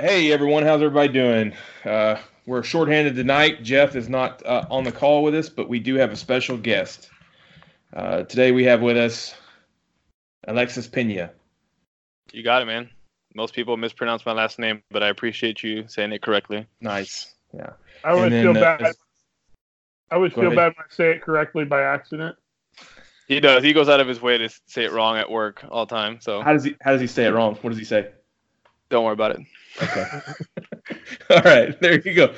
right. Hey, everyone. How's everybody doing? Uh, we're shorthanded tonight. Jeff is not uh, on the call with us, but we do have a special guest. Uh, today we have with us Alexis Peña. You got it, man. Most people mispronounce my last name, but I appreciate you saying it correctly. Nice. Yeah. I would And feel then, uh, bad. I would feel ahead. bad when I say it correctly by accident. He does. He goes out of his way to say it wrong at work all the time. So How does he How does he say it wrong? What does he say? don't worry about it. Okay. All right. There you go.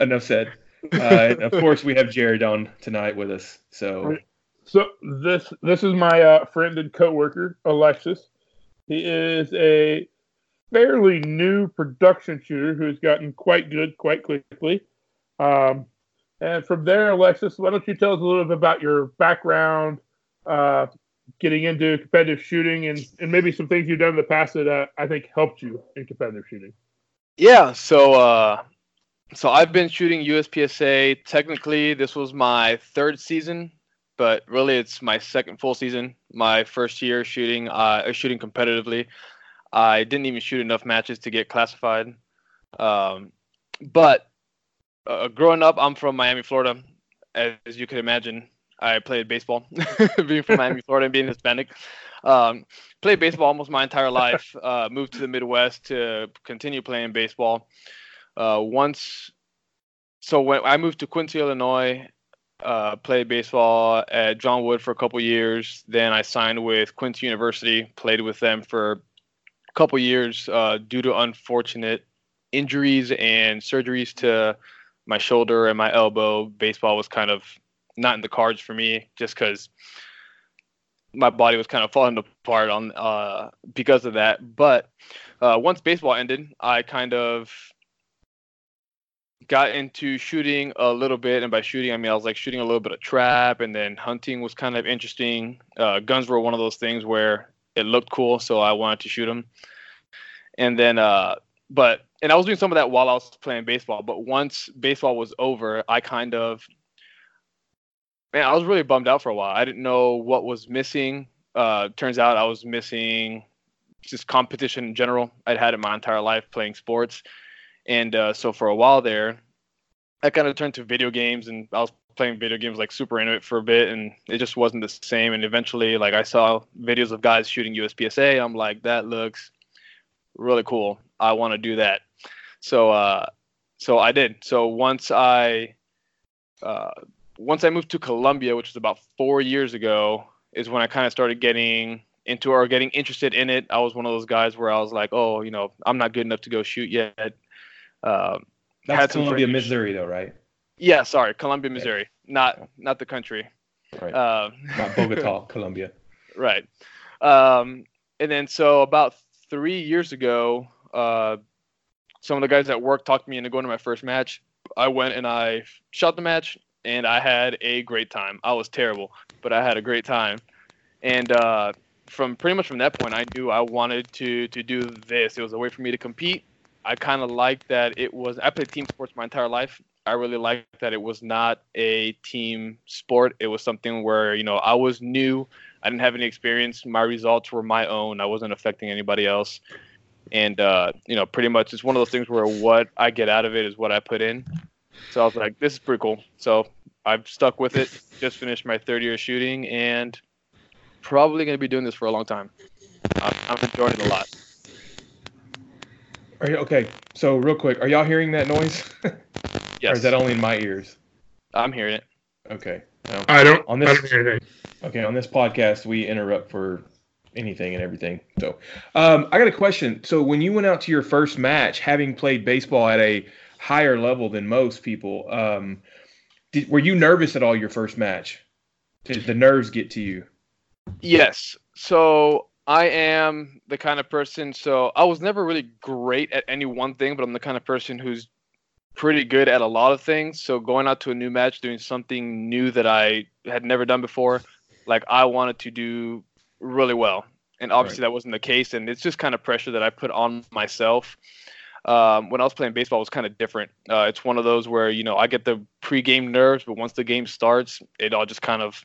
Enough said. Uh, of course, we have Jared on tonight with us. So So this this is my uh, friend and coworker Alexis. He is a fairly new production shooter who's gotten quite good quite quickly. Um, and from there, Alexis, why don't you tell us a little bit about your background, uh, getting into competitive shooting, and, and maybe some things you've done in the past that uh, I think helped you in competitive shooting. Yeah. So uh, so I've been shooting USPSA. Technically, this was my third season, but really it's my second full season. My first year shooting uh, shooting competitively. I didn't even shoot enough matches to get classified. Um, but uh, growing up, I'm from Miami, Florida. As, as you can imagine, I played baseball. being from Miami, Florida, and being Hispanic, um, played baseball almost my entire life. Uh, moved to the Midwest to continue playing baseball. Uh, once, so when I moved to Quincy, Illinois, uh, played baseball at John Wood for a couple years. Then I signed with Quincy University, played with them for a couple years uh, due to unfortunate injuries and surgeries to my shoulder and my elbow. Baseball was kind of not in the cards for me just because my body was kind of falling apart on uh, because of that. But uh, once baseball ended, I kind of got into shooting a little bit, and by shooting I mean I was like shooting a little bit of trap, and then hunting was kind of interesting. Uh, guns were one of those things where it looked cool, so I wanted to shoot them. And then, uh, but and I was doing some of that while I was playing baseball. But once baseball was over, I kind of man, I was really bummed out for a while. I didn't know what was missing. Uh, turns out I was missing just competition in general. I'd had it my entire life playing sports, and uh, so for a while there, I kind of turned to video games, and I was playing video games like super into it for a bit, and it just wasn't the same. And eventually, like I saw videos of guys shooting USPSA, I'm like, that looks really cool. I want to do that. So, uh, so I did. So once I uh, once I moved to Columbia, which was about four years ago, is when I kind of started getting into or getting interested in it. I was one of those guys where I was like, oh, you know, I'm not good enough to go shoot yet. Um, that's Columbia, friends- Missouri, though, right? yeah, sorry, Columbia, Missouri, not not the country. Right. Um, Not Bogota, Colombia. right. Um, and then so about three years ago, uh, some of the guys at work talked me into going to my first match. I went and I shot the match, and I had a great time. I was terrible, but I had a great time. And uh, from pretty much from that point, I knew I wanted to to do this. It was a way for me to compete. I kind of liked that it was. I played team sports my entire life. I really liked that it was not a team sport. It was something where you know I was new. I didn't have any experience. My results were my own. I wasn't affecting anybody else. And uh, you know, pretty much it's one of those things where what I get out of it is what I put in. So I was like, this is pretty cool. So I've stuck with it. Just finished my third year of shooting, and probably going to be doing this for a long time. I'm, I'm enjoying it a lot. Are you, okay, so real quick, are y'all hearing that noise? or Yes, is that only in my ears? I'm hearing it. Okay. No. I don't. On this- I don't hear anything. Okay, on this podcast, we interrupt for anything and everything. So, um, I got a question. So, when you went out to your first match, having played baseball at a higher level than most people, um, did, were you nervous at all your first match? Did the nerves get to you? Yes. So I am the kind of person. So I was never really great at any one thing, but I'm the kind of person who's pretty good at a lot of things. So going out to a new match, doing something new that I had never done before, like I wanted to do really well. And obviously that wasn't the case. And it's just kind of pressure that I put on myself. Um, when I was playing baseball, it was kind of different. Uh, it's one of those where you know I get the pregame nerves, but once the game starts, it all just kind of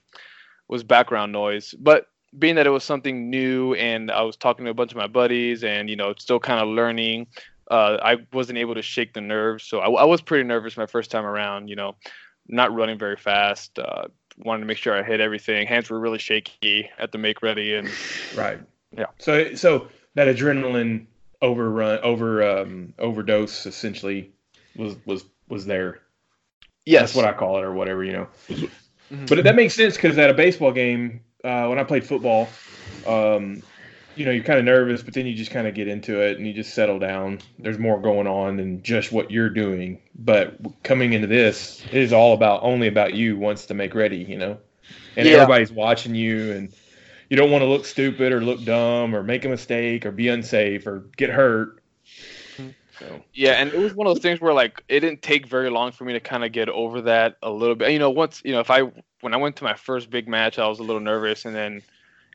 was background noise. But being that it was something new and I was talking to a bunch of my buddies and you know still kind of learning, uh, I wasn't able to shake the nerves. So I, I, was pretty nervous my first time around. You know, not running very fast. Uh, wanted to make sure I hit everything. Hands were really shaky at the make ready and right. Yeah. So so that adrenaline overrun over um, overdose essentially was was was there. Yes. That's what I call it or whatever you know. Mm-hmm. But that makes sense because at a baseball game, uh, when I played football, um, you know, you're kind of nervous, but then you just kind of get into it and you just settle down. There's more going on than just what you're doing. But coming into this, it is all about only about you wants to make ready, you know, and yeah. everybody's watching you, and you don't want to look stupid or look dumb or make a mistake or be unsafe or get hurt. Mm-hmm. So. Yeah, and it was one of those things where like it didn't take very long for me to kind of get over that a little bit. You know, once you know, if I when I went to my first big match, I was a little nervous, and then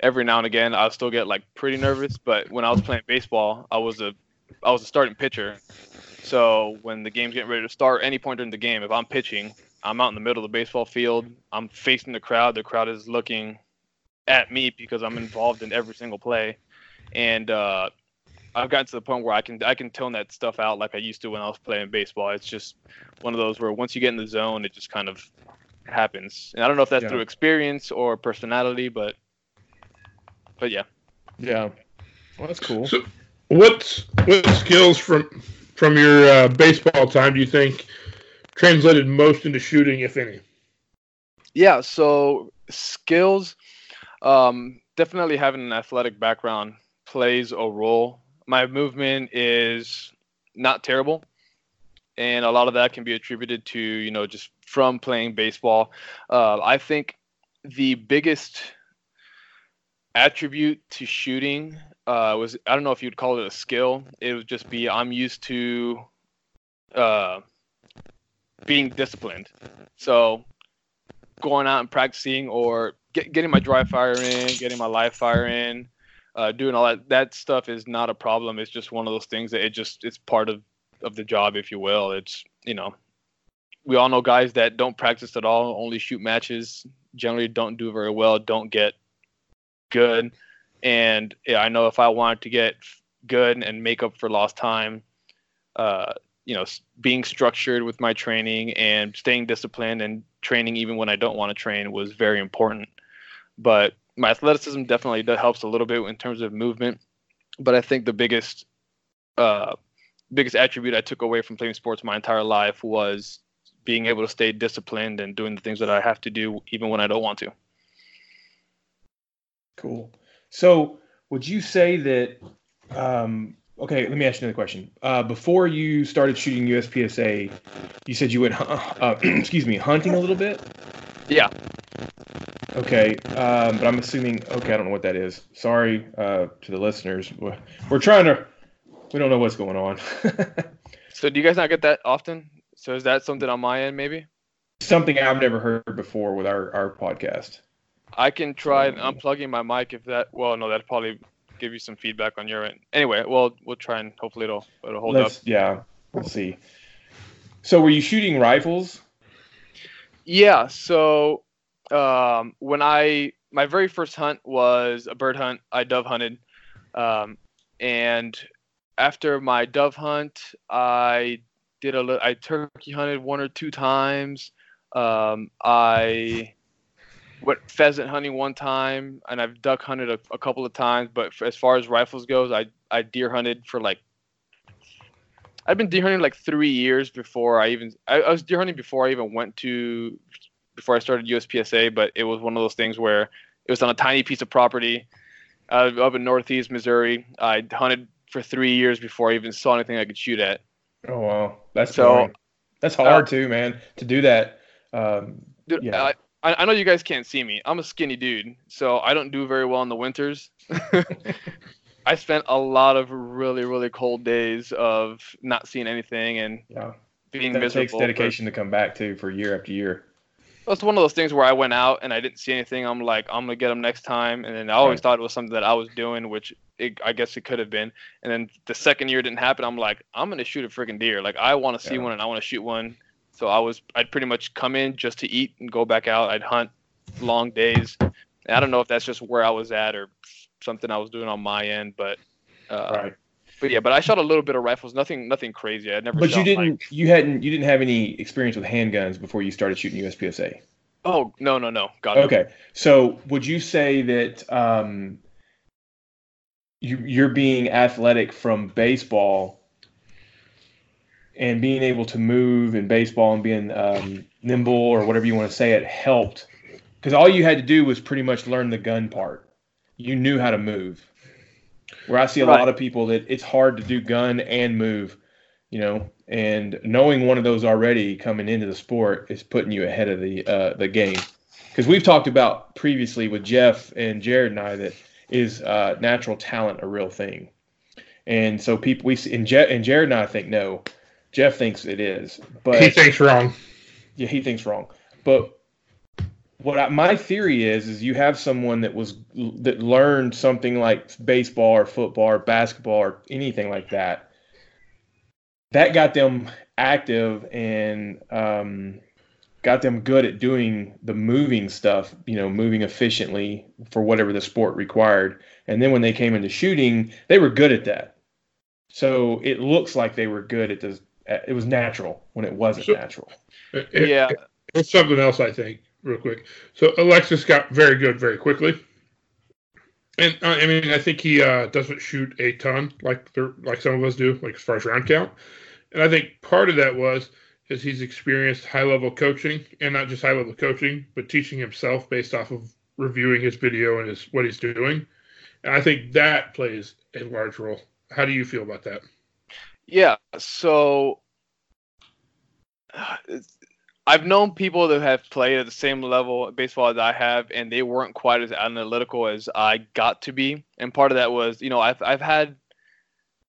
every now and again I'll still get like pretty nervous. But when I was playing baseball, I was a I was a starting pitcher. So when the game's getting ready to start, any point during the game, if I'm pitching, I'm out in the middle of the baseball field. I'm facing the crowd. The crowd is looking at me because I'm involved in every single play, and uh, I've gotten to the point where I can I can tone that stuff out like I used to when I was playing baseball. It's just one of those where once you get in the zone, it just kind of happens. And I don't know if that's yeah. through experience or personality, but but yeah. Yeah. Well, that's cool. So, what's what skills from from your uh, baseball time do you think translated most into shooting, if any? Yeah. So skills, um, definitely having an athletic background plays a role. My movement is not terrible, and a lot of that can be attributed to you know just from playing baseball. Uh, I think the biggest attribute to shooting uh, was I don't know if you'd call it a skill. It would just be I'm used to uh, being disciplined. So going out and practicing or get, getting my dry fire in, getting my live fire in, uh, doing all that that stuff is not a problem. It's just one of those things that it just it's part of of the job, if you will. It's you know we all know guys that don't practice at all, only shoot matches, generally don't do very well, don't get good. And yeah, I know if I wanted to get good and make up for lost time, uh, you know, being structured with my training and staying disciplined and training even when I don't want to train was very important. But my athleticism definitely helps a little bit in terms of movement. But I think the biggest, uh, biggest attribute I took away from playing sports my entire life was being able to stay disciplined and doing the things that I have to do even when I don't want to. Cool. So, would you say that? Um, okay, let me ask you another question. Uh, before you started shooting USPSA, you said you went, uh, excuse me, hunting a little bit. Yeah. Okay, um, but I'm assuming. Okay, I don't know what that is. Sorry uh, to the listeners. We're, we're trying to. We don't know what's going on. so, do you guys not get that often? So, is that something on my end, maybe? Something I've never heard before with our our podcast. I can try unplugging my mic if that. Well, no, that probably give you some feedback on your end. Anyway, well, we'll try and hopefully it'll it'll hold Let's, up. Yeah, we'll see. So, were you shooting rifles? Yeah. So, um, when I my very first hunt was a bird hunt. I dove hunted, um, and after my dove hunt, I did a I turkey hunted one or two times. Um, I went pheasant hunting one time, and I've duck hunted a, a couple of times. But as far as rifles goes, I I deer hunted for like I've been deer hunting like three years before I even I, I, was deer hunting before I even went to before I started USPSA. But it was one of those things where it was on a tiny piece of property uh, up in Northeast Missouri. I hunted for three years before I even saw anything I could shoot at. Oh wow, that's so boring. that's hard uh, too, man, to do that. Um, dude, yeah. I, I, know you guys can't see me. I'm a skinny dude, so I don't do very well in the winters. I spent a lot of really, really cold days of not seeing anything and yeah. being that miserable. takes dedication for, to come back too for year after year. It's one of those things where I went out and I didn't see anything. I'm like, I'm gonna get them next time, and then I always right. thought it was something that I was doing, which it, I guess it could have been. And then the second year didn't happen. I'm like, I'm gonna shoot a freaking deer. Like I want to see yeah. one and I want to shoot one so I was I'd pretty much come in just to eat and go back out. I'd hunt long days. And I don't know if that's just where I was at or something I was doing on my end, but uh, right. But yeah, but I shot a little bit of rifles, nothing nothing crazy. I never. But you didn't like- you hadn't you didn't have any experience with handguns before you started shooting USPSA. oh no no no. Got it. Okay, so would you say that um, you you're being athletic from baseball and being able to move in baseball and being um, nimble or whatever you want to say it helped because all you had to do was pretty much learn the gun part. You knew how to move. Where I see a Right. lot of people that it's hard to do gun and move, you know, and knowing one of those already coming into the sport is putting you ahead of the uh, the game. Because we've talked about previously with Jeff and Jared and I that is uh, natural talent a real thing, and so people we see, and, Je- and Jared and I think no, Jeff thinks it is, but he thinks wrong. yeah, he thinks wrong. But what I, my theory is, is you have someone that was that learned something like baseball or football or basketball or anything like that. That got them active and um, got them good at doing the moving stuff. You know, moving efficiently for whatever the sport required. And then when they came into shooting, they were good at that. So it looks like they were good at this. It was natural when it wasn't So- natural. It- Yeah. It's something else, I think, real quick. So Alexis got very good very quickly, and uh, I mean, I think he uh, doesn't shoot a ton like like some of us do, like as far as round count. And I think part of that was is he's experienced high level coaching, and not just high level coaching, but teaching himself based off of reviewing his video and his what he's doing. And I think that plays a large role. How do you feel about that? Yeah, so it's- I've known people that have played at the same level of baseball as I have, and they weren't quite as analytical as I got to be. And part of that was, you know, I've I've had,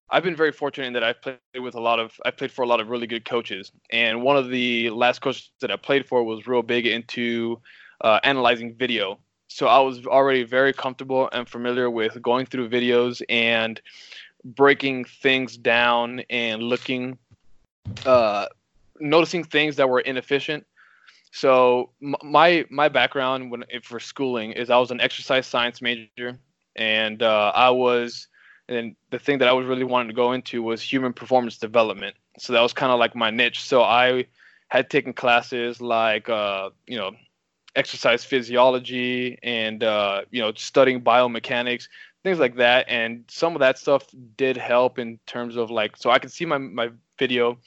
I've been very fortunate in that I've played with a lot of, I played for a lot of really good coaches. And one of the last coaches that I played for was real big into uh, analyzing video. So I was already very comfortable and familiar with going through videos and breaking things down and looking uh noticing things that were inefficient. So my my background when for schooling is i was an exercise science major and uh, i was and the thing that i was really wanting to go into was human performance development. So that was kind of like my niche. So i had taken classes like uh, you know exercise physiology and uh, you know studying biomechanics things like that. And some of that stuff did help in terms of like so i could see my my video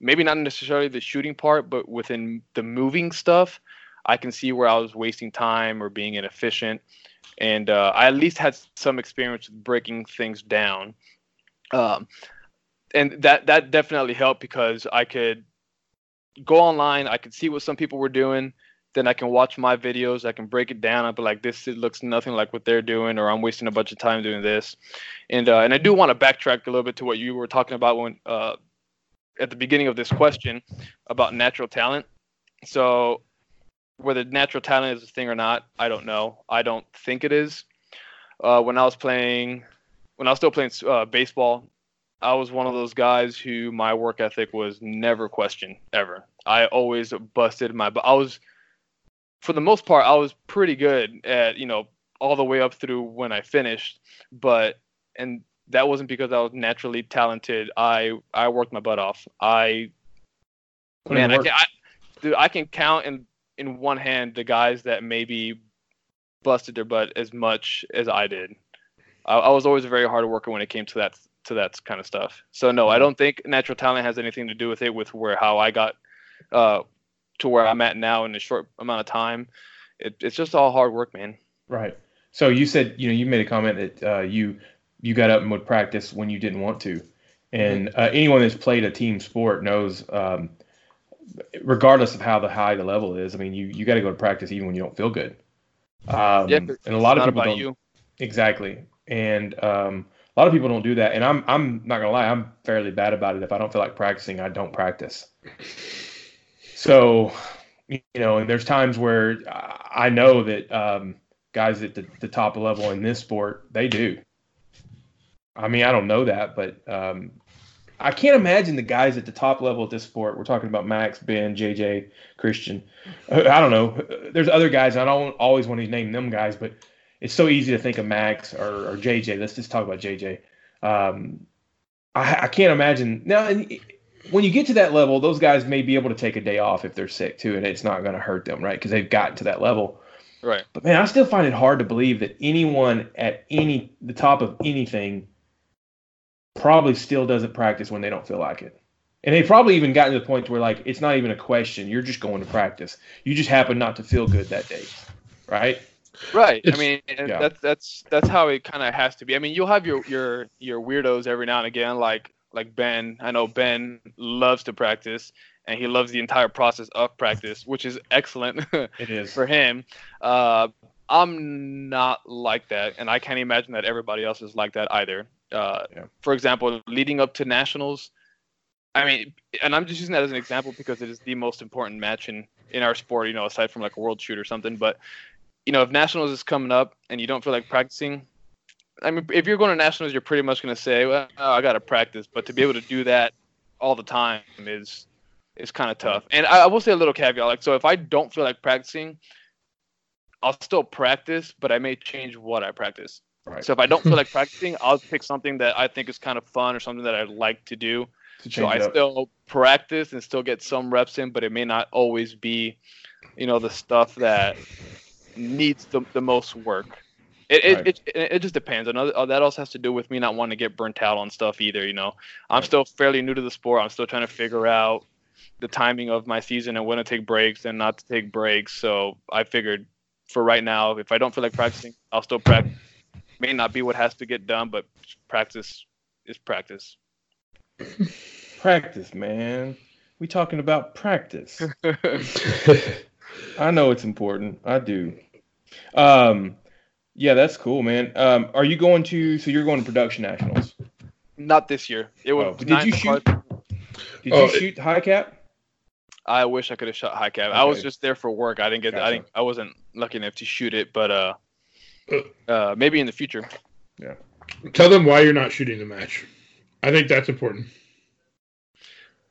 maybe not necessarily the shooting part but within the moving stuff i can see where i was wasting time or being inefficient and uh, i at least had some experience with breaking things down um, and that that definitely helped because i could go online i could see what some people were doing then I can watch my videos. I can break it down. I'll be like, this it looks nothing like what they're doing, or I'm wasting a bunch of time doing this. And uh, and I do want to backtrack a little bit to what you were talking about when uh, at the beginning of this question about natural talent. So whether natural talent is a thing or not, I don't know. I don't think it is. Uh, when I was playing, when I was still playing uh, baseball, I was one of those guys who my work ethic was never questioned ever. I always busted my. But I was for the most part, I was pretty good at, you know, all the way up through when I finished. But, and that wasn't because I was naturally talented. I, I worked my butt off. I, Put man, I can, I, dude, I can count in, in one hand the guys that maybe busted their butt as much as I did. I, I was always a very hard worker when it came to that, to that kind of stuff. So no, I don't think natural talent has anything to do with it, with where, how I got, uh, to where I'm at now in a short amount of time. It, it's just all hard work, man. Right. So you said you know you made a comment that uh, you you got up and would practice when you didn't want to, and uh, anyone that's played a team sport knows, um, regardless of how the high the level is, I mean you you got to go to practice even when you don't feel good. Um, Yeah, and a lot of people don't you. exactly, and um, a lot of people don't do that. And I'm I'm not gonna lie, I'm fairly bad about it. If I don't feel like practicing, I don't practice. So, you know, and there's times where I know that um, guys at the, the top level in this sport, they do. I mean, I don't know that, but um, I can't imagine the guys at the top level at this sport. We're talking about Max, Ben, JJ, Christian. Uh, I don't know. There's other guys. I don't always want to name them guys, but it's so easy to think of Max or, or JJ. Let's just talk about JJ. Um, I, I can't imagine now. When you get to that level, those guys may be able to take a day off if they're sick too, and it's not going to hurt them, right? Because they've gotten to that level. Right. But man, I still find it hard to believe that anyone at any the top of anything probably still doesn't practice when they don't feel like it. And they've probably even gotten to the point where like it's not even a question. You're just going to practice. You just happen not to feel good that day, right? Right. It's- I mean, Yeah. that's that's that's how it kind of has to be. I mean, you'll have your your your weirdos every now and again, like like Ben. I know Ben loves to practice, and he loves the entire process of practice, which is excellent It is. for him. Uh, I'm not like that, and I can't imagine that everybody else is like that either. Uh, Yeah. For example, leading up to nationals, I mean, and I'm just using that as an example because it is the most important match in in our sport. You know, aside from like a world shoot or something, but you know, if nationals is coming up and you don't feel like practicing, I mean, if you're going to nationals, you're pretty much going to say, well, I got to practice. But to be able to do that all the time is is kind of tough. And I, I will say a little caveat, like, so if I don't feel like practicing, I'll still practice, but I may change what I practice. Right. So if I don't feel like practicing, I'll pick something that I think is kind of fun or something that I like to do. to So I up. still practice and still get some reps in, but it may not always be, you know, the stuff that needs the, the most work. It, Right. it, it, it just depends. Another uh, that also has to do with me not wanting to get burnt out on stuff either. You know, I'm still fairly new to the sport. I'm still trying to figure out the timing of my season and when to take breaks and not to take breaks. So I figured for right now, if I don't feel like practicing, I'll still practice. May not be what has to get done, but practice is practice. practice, man. We talking about practice. I know it's important. I do. Um, yeah, that's cool, man. Um, are you going to? So you're going to production nationals? Not this year. It was. Oh, did you shoot? five. Did Oh, you it- shoot high cap? I wish I could have shot high cap. I was just there for work. I didn't get. I didn't. I wasn't lucky enough to shoot it, but uh, uh, maybe in the future. Yeah. Tell them why you're not shooting the match. I think that's important.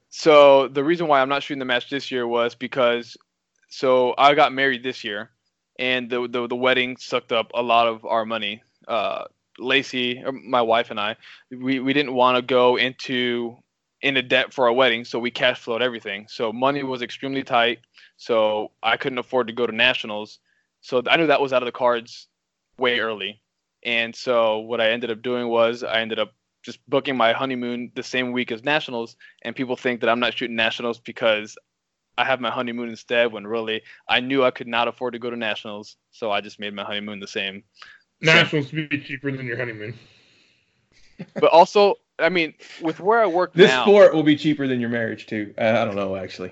So the reason why I'm not shooting the match this year was because, so I got married this year, and the the, the wedding sucked up a lot of our money. Uh, Lacey, or my wife, and I, we we didn't want to go into into debt for our wedding, so we cash flowed everything. So money was extremely tight. So I couldn't afford to go to nationals. So I knew that was out of the cards way early. And so what I ended up doing was I ended up just booking my honeymoon the same week as nationals and people think that I'm not shooting nationals because I have my honeymoon instead when really I knew I could not afford to go to nationals, so I just made my honeymoon the same. Nationals to be cheaper than your honeymoon. But also, I mean, with where I work This now, sport will be cheaper than your marriage too. Uh, I don't know actually.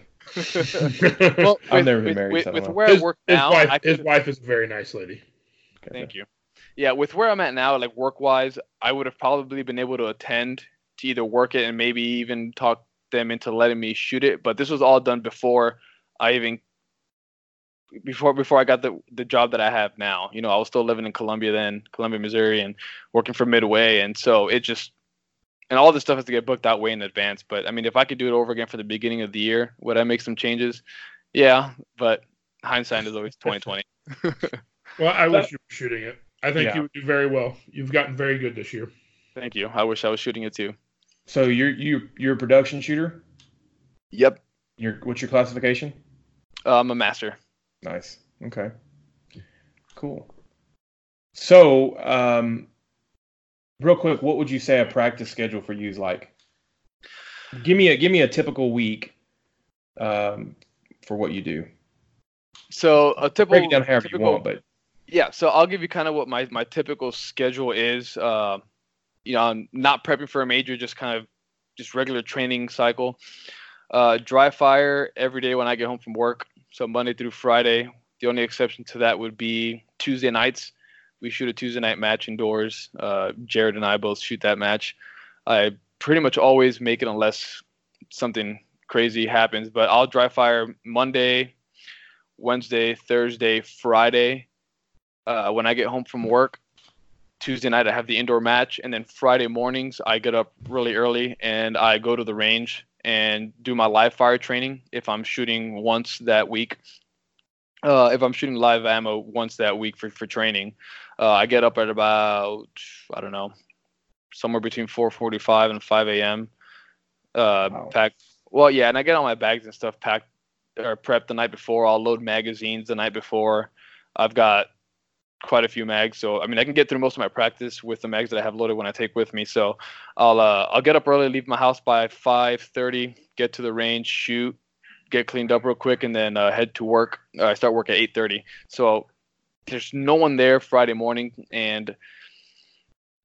well, I've with, never been with, married, with, so with where his, I work his now, wife, I his wife is a very nice lady. Thank you. Yeah, with where I'm at now, like work wise, I would have probably been able to attend to either work it and maybe even talk them into letting me shoot it. But this was all done before I even before before I got the the job that I have now. You know, I was still living in Columbia then, Columbia, Missouri, and working for Midway, and so it just and all this stuff has to get booked out way in advance. But I mean, if I could do it over again for the beginning of the year, would I make some changes? Yeah, but hindsight is always twenty twenty. Well, I wish you were shooting it. I think Yeah. you would do very well. You've gotten very good this year. Thank you. I wish I was shooting it too. So you're you you're a production shooter. Yep. Your what's your classification? Uh, I'm a master. Nice. Okay. Cool. So, um, real quick, what would you say a practice schedule for you is like? Give me a give me a typical week, um, for what you do. So a typical Break it down however you want, but yeah. So I'll give you kind of what my my typical schedule is. Uh, you know, I'm not prepping for a major, just kind of just regular training cycle. Uh, dry fire every day when I get home from work. So Monday through Friday. The only exception to that would be Tuesday nights. We shoot a Tuesday night match indoors. Uh, Jared and I both shoot that match. I pretty much always make it unless something crazy happens. But I'll dry fire Monday, Wednesday, Thursday, Friday. Uh, when I get home from work, Tuesday night I have the indoor match, and then Friday mornings I get up really early and I go to the range and do my live fire training if I'm shooting once that week. Uh, if I'm shooting live ammo once that week for, for training, uh, I get up at about I don't know somewhere between 4:45 and 5 a.m. Uh, Wow. pack. Well, yeah, and I get all my bags and stuff packed or prepped the night before. I'll load magazines the night before. I've got quite a few mags, so I mean I can get through most of my practice with the mags that I have loaded when I take with me. So I'll uh, I'll get up early, leave my house by 5:30, get to the range, shoot, get cleaned up real quick, and then uh, head to work. Uh, I start work at 8:30. So there's no one there Friday morning, and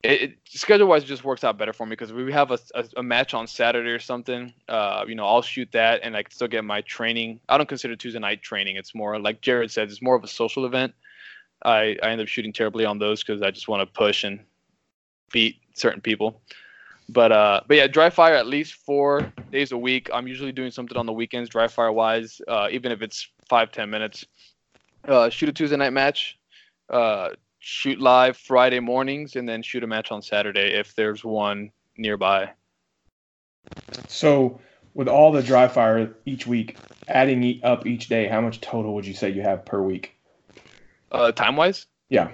it, it schedule wise it just works out better for me because we have a, a, a match on Saturday or something. Uh, you know, I'll shoot that, and I can still get my training. I don't consider Tuesday night training. It's more like Jared said, it's more of a social event. I, I end up shooting terribly on those because I just want to push and beat certain people. But uh, but yeah, dry fire at least four days a week. I'm usually doing something on the weekends, dry fire wise, uh, even if it's five ten minutes. Uh, shoot a Tuesday night match, uh, shoot live Friday mornings, and then shoot a match on Saturday if there's one nearby. So, with all the dry fire each week, adding up each day, how much total would you say you have per week? Uh, time wise, Yeah.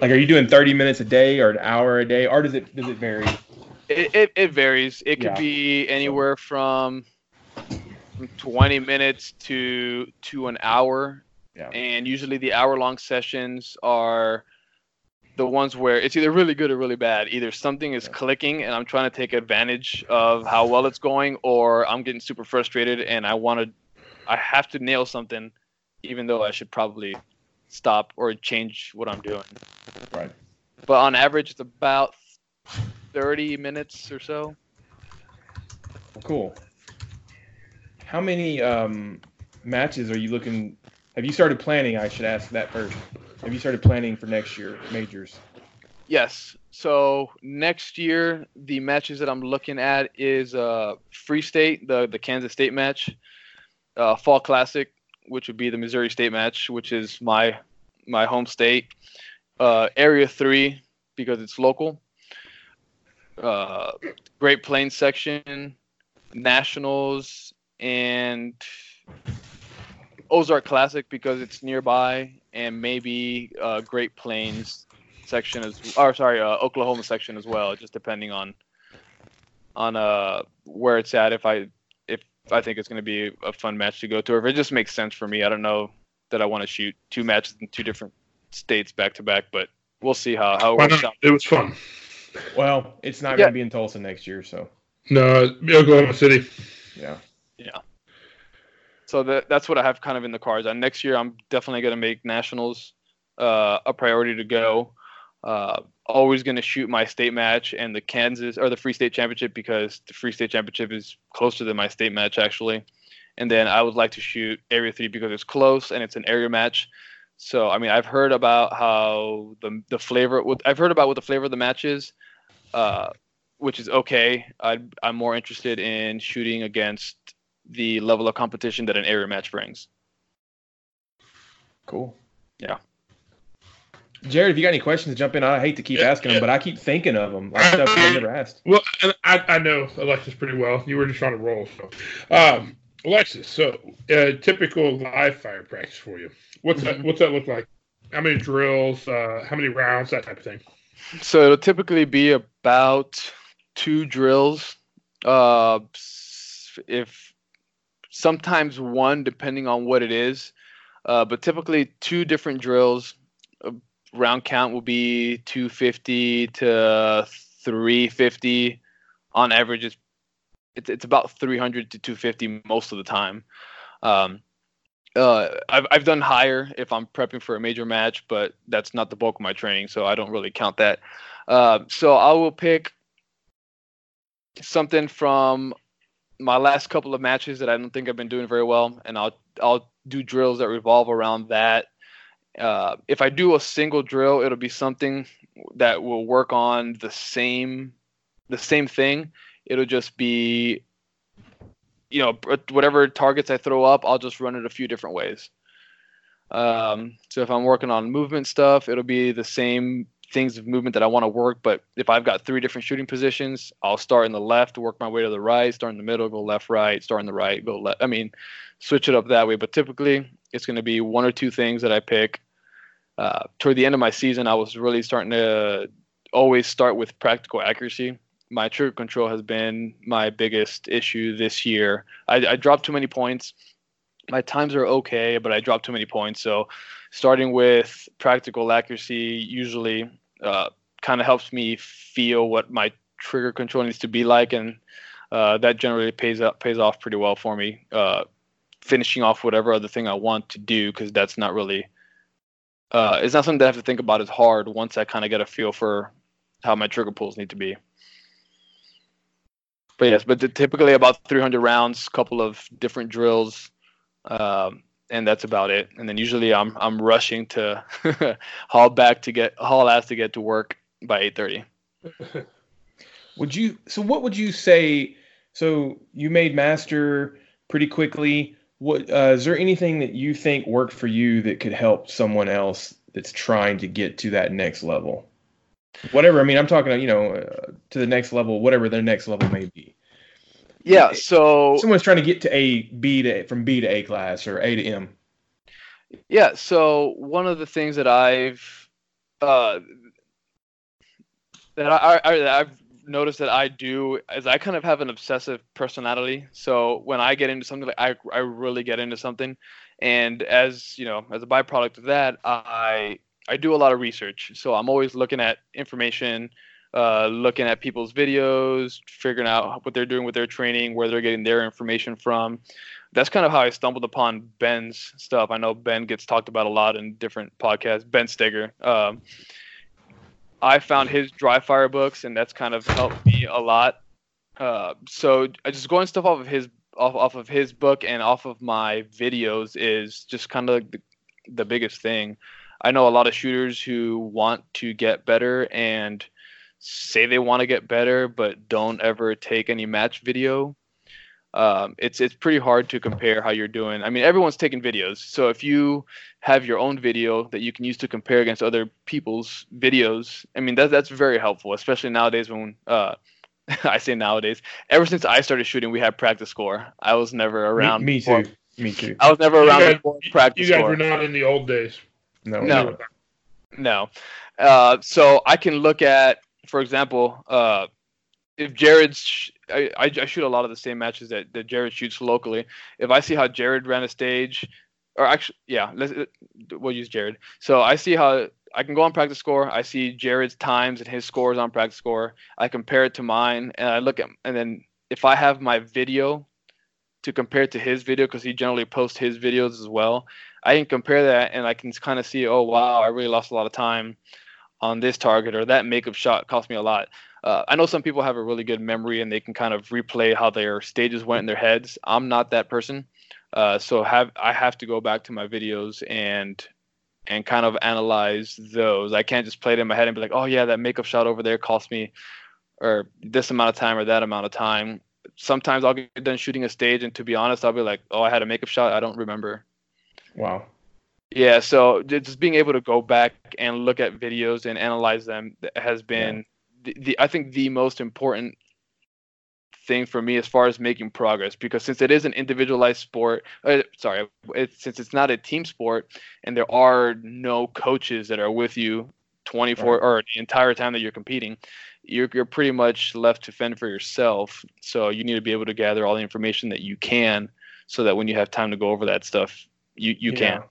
Like, are you doing 30 minutes a day or an hour a day, or does it does it vary? it, it, it varies. It could Yeah. be anywhere from from 20 minutes to to an hour. Yeah. And usually the hour long sessions are the ones where it's either really good or really bad. Either something is clicking and I'm trying to take advantage of how well it's going, or I'm getting super frustrated and I want to, I have to nail something, even though I should probably stop or change what I'm doing. Right. But on average, it's about 30 minutes or so. Cool. How many um, matches are you looking? Have you started planning? I should ask that first. Have you started planning for next year majors? Yes. So next year, the matches that I'm looking at is uh, Free State, the the Kansas State match, uh, Fall Classic, which would be the Missouri State match, which is my my home state, uh, Area Three because it's local, uh, Great Plains section, Nationals, and Ozark Classic because it's nearby, and maybe uh, Great Plains section as, or sorry, uh, Oklahoma section as well, just depending on on uh where it's at. If I I think it's going to be a fun match to go to, or if it just makes sense for me. I don't know that I want to shoot two matches in two different states back to back, but we'll see how how it works out. It was fun. Well, it's not Yeah. going to be in Tulsa next year, so No, Oklahoma City. Yeah. Yeah. So that that's what I have kind of in the cards. And next year, I'm definitely going to make nationals uh, a priority to go. Uh, always going to shoot my state match and the Kansas or the Free State Championship because the Free State Championship is closer than my state match actually. And then I would like to shoot Area Three because it's close and it's an area match. So I mean, I've heard about how the the flavor. I've heard about what the flavor of the match is, uh, which is okay. i I'm more interested in shooting against the level of competition that an area match brings. Cool. Yeah. Jared, if you got any questions, jump in. I hate to keep Yeah, asking them, but I keep thinking of them, like stuff I never asked. Well, I, I know Alexis pretty well. You were just on a roll. So, um, Alexis, so uh, typical live fire practice for you. What's that? What's that look like? How many drills? Uh, how many rounds? That type of thing. So it'll typically be about two drills. Uh, if sometimes one, depending on what it is. Uh, but typically two different drills. Round count will be 250 to 350. On average, it's it's, it's about 300 to 250 most of the time. Um, uh, I've I've done higher if I'm prepping for a major match, but that's not the bulk of my training, so I don't really count that. Uh, so I will pick something from my last couple of matches that I don't think I've been doing very well, and I'll I'll do drills that revolve around that. Uh, if I do a single drill, it'll be something that will work on the same the same thing. It'll just be you know whatever targets I throw up, I'll just run it a few different ways. Um, so if I'm working on movement stuff, it'll be the same things of movement that I want to work. But if I've got three different shooting positions, I'll start in the left, work my way to the right, start in the middle, go left, right, start in the right, go left. I mean, switch it up that way. But typically, it's going to be one or two things that I pick. Uh, toward the end of my season, I was really starting to always start with practical accuracy. My trigger control has been my biggest issue this year. I, I dropped too many points. My times are okay, but I dropped too many points. So, starting with practical accuracy usually uh, kind of helps me feel what my trigger control needs to be like, and uh, that generally pays up pays off pretty well for me. Uh, finishing off whatever other thing I want to do because that's not really uh, it's not something that I have to think about as hard once I kind of get a feel for how my trigger pulls need to be. But yes, but typically about 300 rounds, couple of different drills, um, and that's about it. And then usually I'm I'm rushing to haul back to get haul ass to get to work by 8:30. would you? So what would you say? So you made master pretty quickly. What uh, is there anything that you think worked for you that could help someone else that's trying to get to that next level? Whatever. I mean, I'm talking, you know, uh, to the next level, whatever their next level may be. Yeah. So someone's trying to get to A, B to from B to A class or A to M. Yeah. So one of the things that I've uh, that I, I I've noticed that I do is I kind of have an obsessive personality. So when I get into something, like I I really get into something, and as you know, as a byproduct of that, I I do a lot of research. So I'm always looking at information, uh, looking at people's videos, figuring out what they're doing with their training, where they're getting their information from. That's kind of how I stumbled upon Ben's stuff. I know Ben gets talked about a lot in different podcasts. Ben Stoeger. Um, I found his dry fire books, and that's kind of helped me a lot. Uh, so just going stuff off of his off, off of his book and off of my videos is just kind of the, the biggest thing. I know a lot of shooters who want to get better and say they want to get better, but don't ever take any match video um, it's it's pretty hard to compare how you're doing. I mean, everyone's taking videos, so if you have your own video that you can use to compare against other people's videos, I mean that that's very helpful, especially nowadays when uh, I say nowadays. Ever since I started shooting, we had PractiScore. I was never around. Me, me too. Me too. I was never around you guys, practice You guys score. were not in the old days. No. No. No. Uh, so I can look at, for example, uh, if Jared's I, I, I shoot a lot of the same matches that, that Jared shoots locally. If I see how Jared ran a stage, or actually, yeah, let's uh, we'll use Jared. So I see how I can go on PractiScore. I see Jared's times and his scores on PractiScore. I compare it to mine, and I look at and then if I have my video to compare to his video because he generally posts his videos as well. I can compare that and I can kind of see, oh wow, I really lost a lot of time on this target or that makeup shot cost me a lot. Uh, I know some people have a really good memory and they can kind of replay how their stages went in their heads. I'm not that person, uh, so have I have to go back to my videos and and kind of analyze those. I can't just play it in my head and be like, oh yeah, that makeup shot over there cost me or this amount of time or that amount of time. Sometimes I'll get done shooting a stage and to be honest, I'll be like, oh, I had a makeup shot, I don't remember. Wow. Yeah, so just being able to go back and look at videos and analyze them has been the, the I think the most important thing for me as far as making progress because since it is an individualized sport uh, sorry it, since it's not a team sport and there are no coaches that are with you 24 right. or the entire time that you're competing you're, you're pretty much left to fend for yourself so you need to be able to gather all the information that you can so that when you have time to go over that stuff you, you yeah. can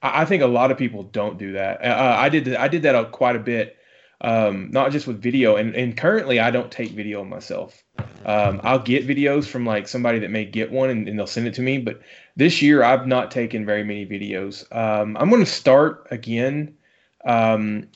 I think a lot of people don't do that. Uh, I did I did that quite a bit um, not just with video. And, and currently, I don't take video myself. Um, I'll get videos from like somebody that may get one and, and, they'll send it to me. But this year, I've not taken very many videos. Um, I'm going to start again. Um,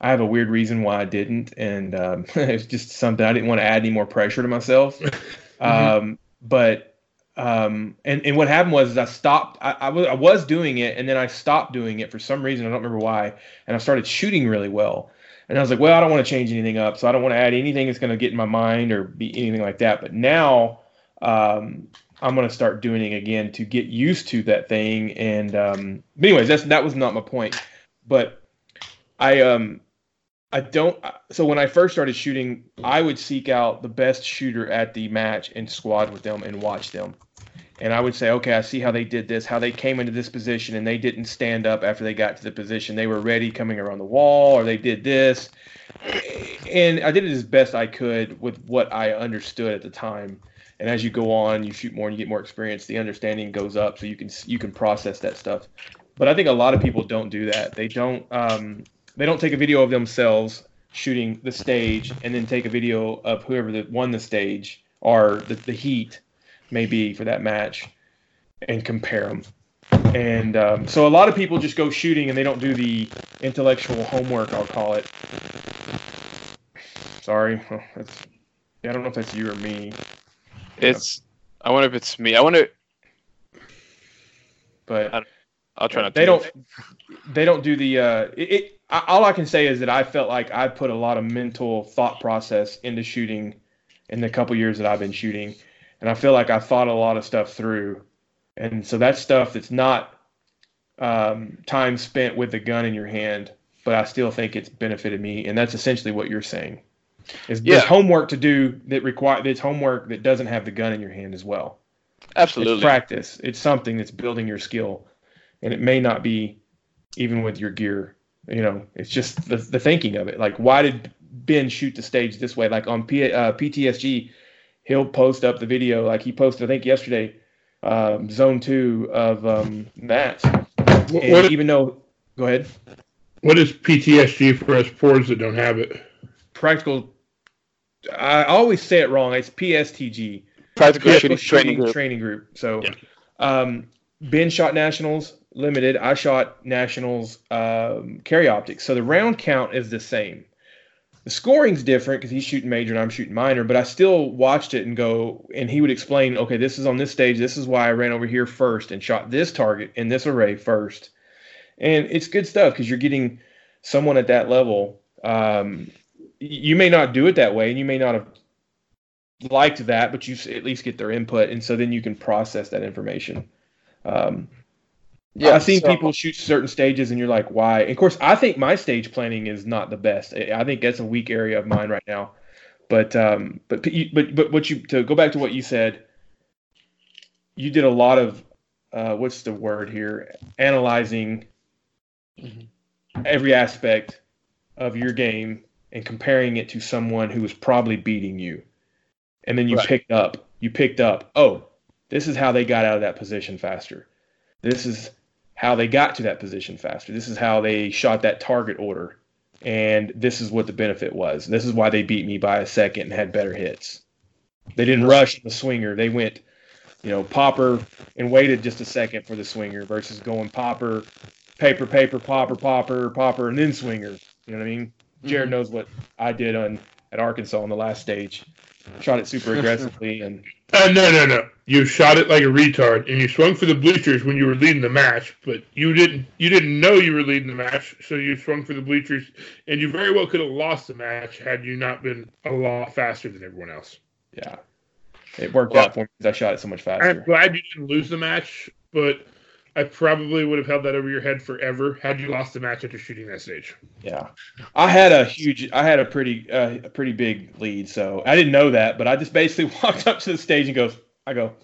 I have a weird reason why I didn't, and um, it's just something I didn't want to add any more pressure to myself. mm-hmm. Um, but um, and and what happened was I stopped. I, I, was I was doing it, and then I stopped doing it for some reason. I don't remember why. And I started shooting really well. And I was like, well, I don't want to change anything up, so I don't want to add anything that's going to get in my mind or be anything like that. But now um, I'm going to start doing it again to get used to that thing. And um, anyways, that's that was not my point. But I um I don't. So when I first started shooting, I would seek out the best shooter at the match and squad with them and watch them. And I would say, okay, I see how they did this, how they came into this position and they didn't stand up after they got to the position. They were ready coming around the wall, or they did this. And I did it as best I could with what I understood at the time. And as you go on, you shoot more and you get more experience. The understanding goes up, so you can you can process that stuff. But I think a lot of people don't do that. They don't um, they don't take a video of themselves shooting the stage and then take a video of whoever that won the stage or the, the heat maybe for that match and compare them. And um, so a lot of people just go shooting and they don't do the intellectual homework, I'll call it. Sorry, that's, I don't know if that's you or me. It's. I wonder if it's me. I wonder. But I'll try not. They to don't. They don't do the. Uh, it, it. All I can say is that I felt like I put a lot of mental thought process into shooting in the couple years that I've been shooting, and I feel like I thought a lot of stuff through, and so that's stuff that's not um, time spent with the gun in your hand, but I still think it's benefited me, and that's essentially what you're saying. It's, Yeah. homework to do that require it's homework that doesn't have the gun in your hand as well. Absolutely, it's practice. It's something that's building your skill, and it may not be even with your gear. You know, it's just the, the thinking of it. Like, why did Ben shoot the stage this way? Like on P, uh, PTSG, he'll post up the video. Like he posted, I think yesterday, um, zone two of um, Matt. What, And what, even though, go ahead, what is PTSG for us poors that don't have it? practical. I always say it wrong. It's PSTG. Practical Practical shooting training group. training group. So, Yeah. um, Ben shot nationals limited. I shot nationals um, carry optics. So the round count is the same. The scoring's different because he's shooting major and I'm shooting minor, but I still watched it and go, and he would explain, okay, this is on this stage. This is why I ran over here first and shot this target in this array first. And it's good stuff because you're getting someone at that level. Um, you may not do it that way, and you may not have liked that, but you at least get their input, and so then you can process that information. Um, Yeah, I've seen so- people shoot certain stages, and you're like, why? And of course, I think my stage planning is not the best. I think that's a weak area of mine right now. But um, but but you- but what you to go back to what you said, you did a lot of uh, what's the word here? Analyzing Mhm. every aspect of your game and comparing it to someone who was probably beating you, and then you Right. picked up. You picked up. Oh, this is how they got out of that position faster. This is how they got to that position faster. This is how they shot that target order. And this is what the benefit was. This is why they beat me by a second and had better hits. They didn't rush the swinger. They went, you know, popper and waited just a second for the swinger versus going popper, paper, paper, popper, popper, popper, and then swinger. You know what I mean? Jared Mhm. knows what I did on at Arkansas on the last stage. Shot it super aggressively and Uh, no, no, no. You shot it like a retard, and you swung for the bleachers when you were leading the match, but you didn't. You didn't know you were leading the match, so you swung for the bleachers, and you very well could have lost the match had you not been a lot faster than everyone else. yeah, it worked Well- out for me because I shot it so much faster. I'm glad you didn't lose the match, but I probably would have held that over your head forever had you lost the match after shooting that stage. Yeah, I had a huge, I had a pretty, uh, a pretty big lead. So I didn't know that, but I just basically walked up to the stage and goes, I go,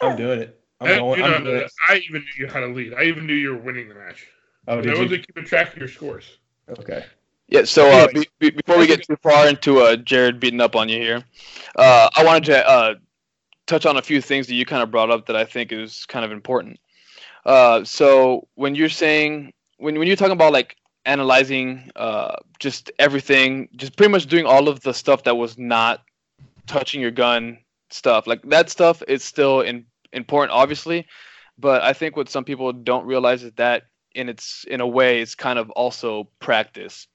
I'm doing it. I'm I, going. you I'm doing it. I even knew you had a lead. I even knew you were winning the match. Oh, I did you? wasn't keeping track of your scores. Okay. Yeah, so uh, be, be, before we get too far into uh, Jared beating up on you here, uh, I wanted to uh, touch on a few things that you kind of brought up that I think is kind of important. Uh, so when you're saying when when you're talking about like analyzing uh, just everything, just pretty much doing all of the stuff that was not touching your gun stuff, like that stuff is still in, important, obviously. But I think what some people don't realize is that in its in a way it's kind of also practice.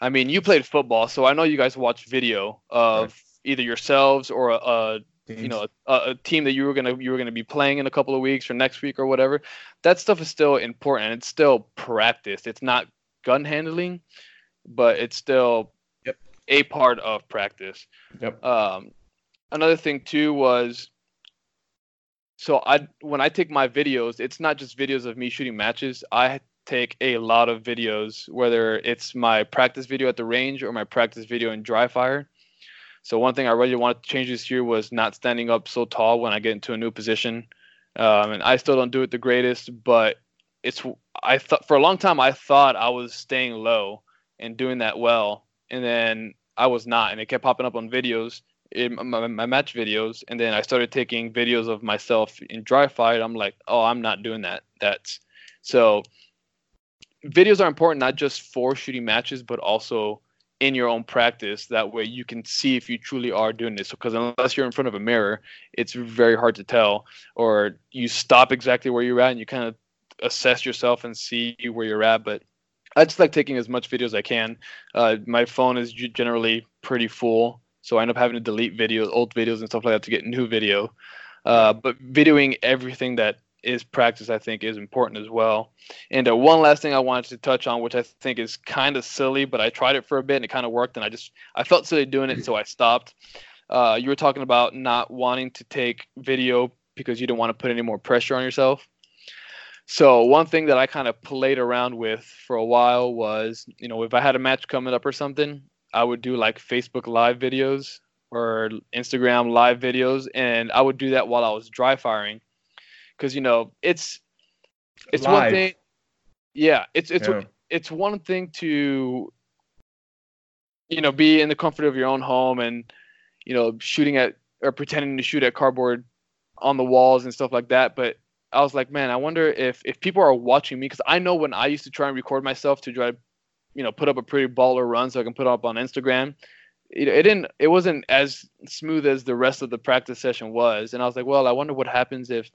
I mean, you played football, so I know you guys watch video of either yourselves or a, a you know a, a team that you were gonna you were gonna be playing in a couple of weeks or next week or whatever. That stuff is still important. It's still practice. It's not gun handling, but it's still Yep. a part of practice. Yep. Um, another thing too was so I when I take my videos, it's not just videos of me shooting matches. I take a lot of videos, whether it's my practice video at the range or my practice video in dry fire. So one thing I really wanted to change this year was not standing up so tall when I get into a new position. um, and I still don't do it the greatest. But it's I thought for a long time I thought I was staying low and doing that well, and then I was not, and it kept popping up on videos in my, my match videos, and then I started taking videos of myself in dry fire. I'm like, oh, I'm not doing that. That's so. Videos are important not just for shooting matches, but also in your own practice. That way, you can see if you truly are doing this. Because unless you're in front of a mirror, it's very hard to tell. Or you stop exactly where you're at, and you kind of assess yourself and see where you're at. But I just like taking as much video as I can. Uh, my phone is generally pretty full, so I end up having to delete videos, old videos, and stuff like that to get new video. Uh, but videoing everything that is practice, I think, is important as well. And uh, one last thing I wanted to touch on, which I think is kind of silly, but I tried it for a bit and it kind of worked, and I just I felt silly doing it, so I stopped. Uh, you were talking about not wanting to take video because you didn't want to put any more pressure on yourself. So one thing that I kind of played around with for a while was, you know, if I had a match coming up or something, I would do like Facebook live videos or Instagram live videos, and I would do that while I was dry firing, because you know it's it's live. one thing. Yeah, it's it's yeah. it's one thing to you know be in the comfort of your own home and you know shooting at or pretending to shoot at cardboard on the walls and stuff like that, but I was like, man, I wonder if if people are watching me because I know when I used to try and record myself to try to, you know, put up a pretty baller run so I can put up on Instagram. It, it didn't. It wasn't as smooth as the rest of the practice session was, and I was like, well, I wonder what happens if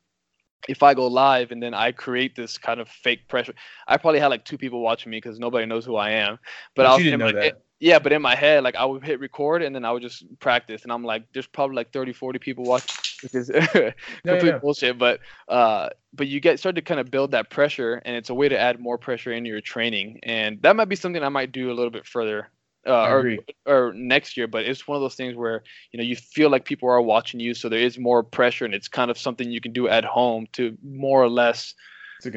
if I go live and then I create this kind of fake pressure. I probably had like two people watching me because nobody knows who I am. But, but I was you didn't know that. Yeah, but in my head, like I would hit record and then I would just practice, and I'm like, there's probably like 30, 40 people watching, which is complete yeah. bullshit. But uh, but you get start to kind of build that pressure, and it's a way to add more pressure into your training, and that might be something I might do a little bit further. Uh, or, or next year, but it's one of those things where you know you feel like people are watching you, so there is more pressure, and it's kind of something you can do at home to more or less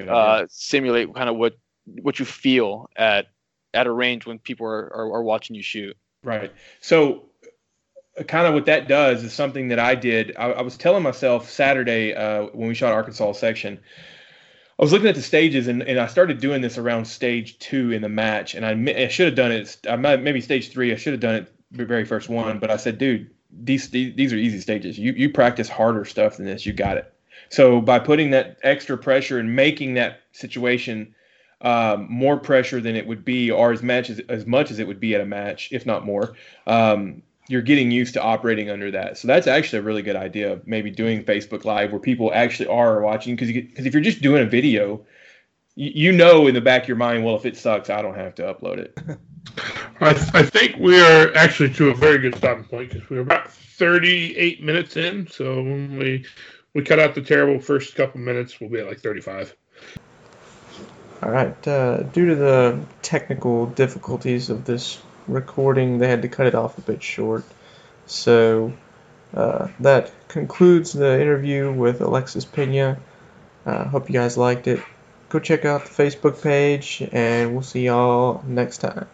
uh, simulate kind of what what you feel at at a range when people are, are, are watching you shoot. Right. So uh, kind of what that does is something that I did. I, I was telling myself Saturday uh, when we shot Arkansas section. I was looking at the stages and, and I started doing this around stage two in the match, and I, I should have done it. I might, maybe stage three. I should have done it the very first one, but I said, dude, these, these these are easy stages. You you practice harder stuff than this. You got it. So by putting that extra pressure and making that situation um, more pressure than it would be, or as much as as much as it would be at a match, if not more. Um, you're getting used to operating under that. So that's actually a really good idea. of Maybe doing Facebook Live where people actually are watching, because because if you're just doing a video, you, you know in the back of your mind, well, if it sucks, I don't have to upload it. I, th- I think we are actually to a very good stopping point because we're about 38 minutes in. So when we we cut out the terrible first couple minutes, we'll be at like 35. All right. Uh, due to the technical difficulties of this recording, they had to cut it off a bit short. So uh, that concludes the interview with Alexis Peña. Uh, hope you guys liked it. Go check out the Facebook page, and we'll see y'all next time.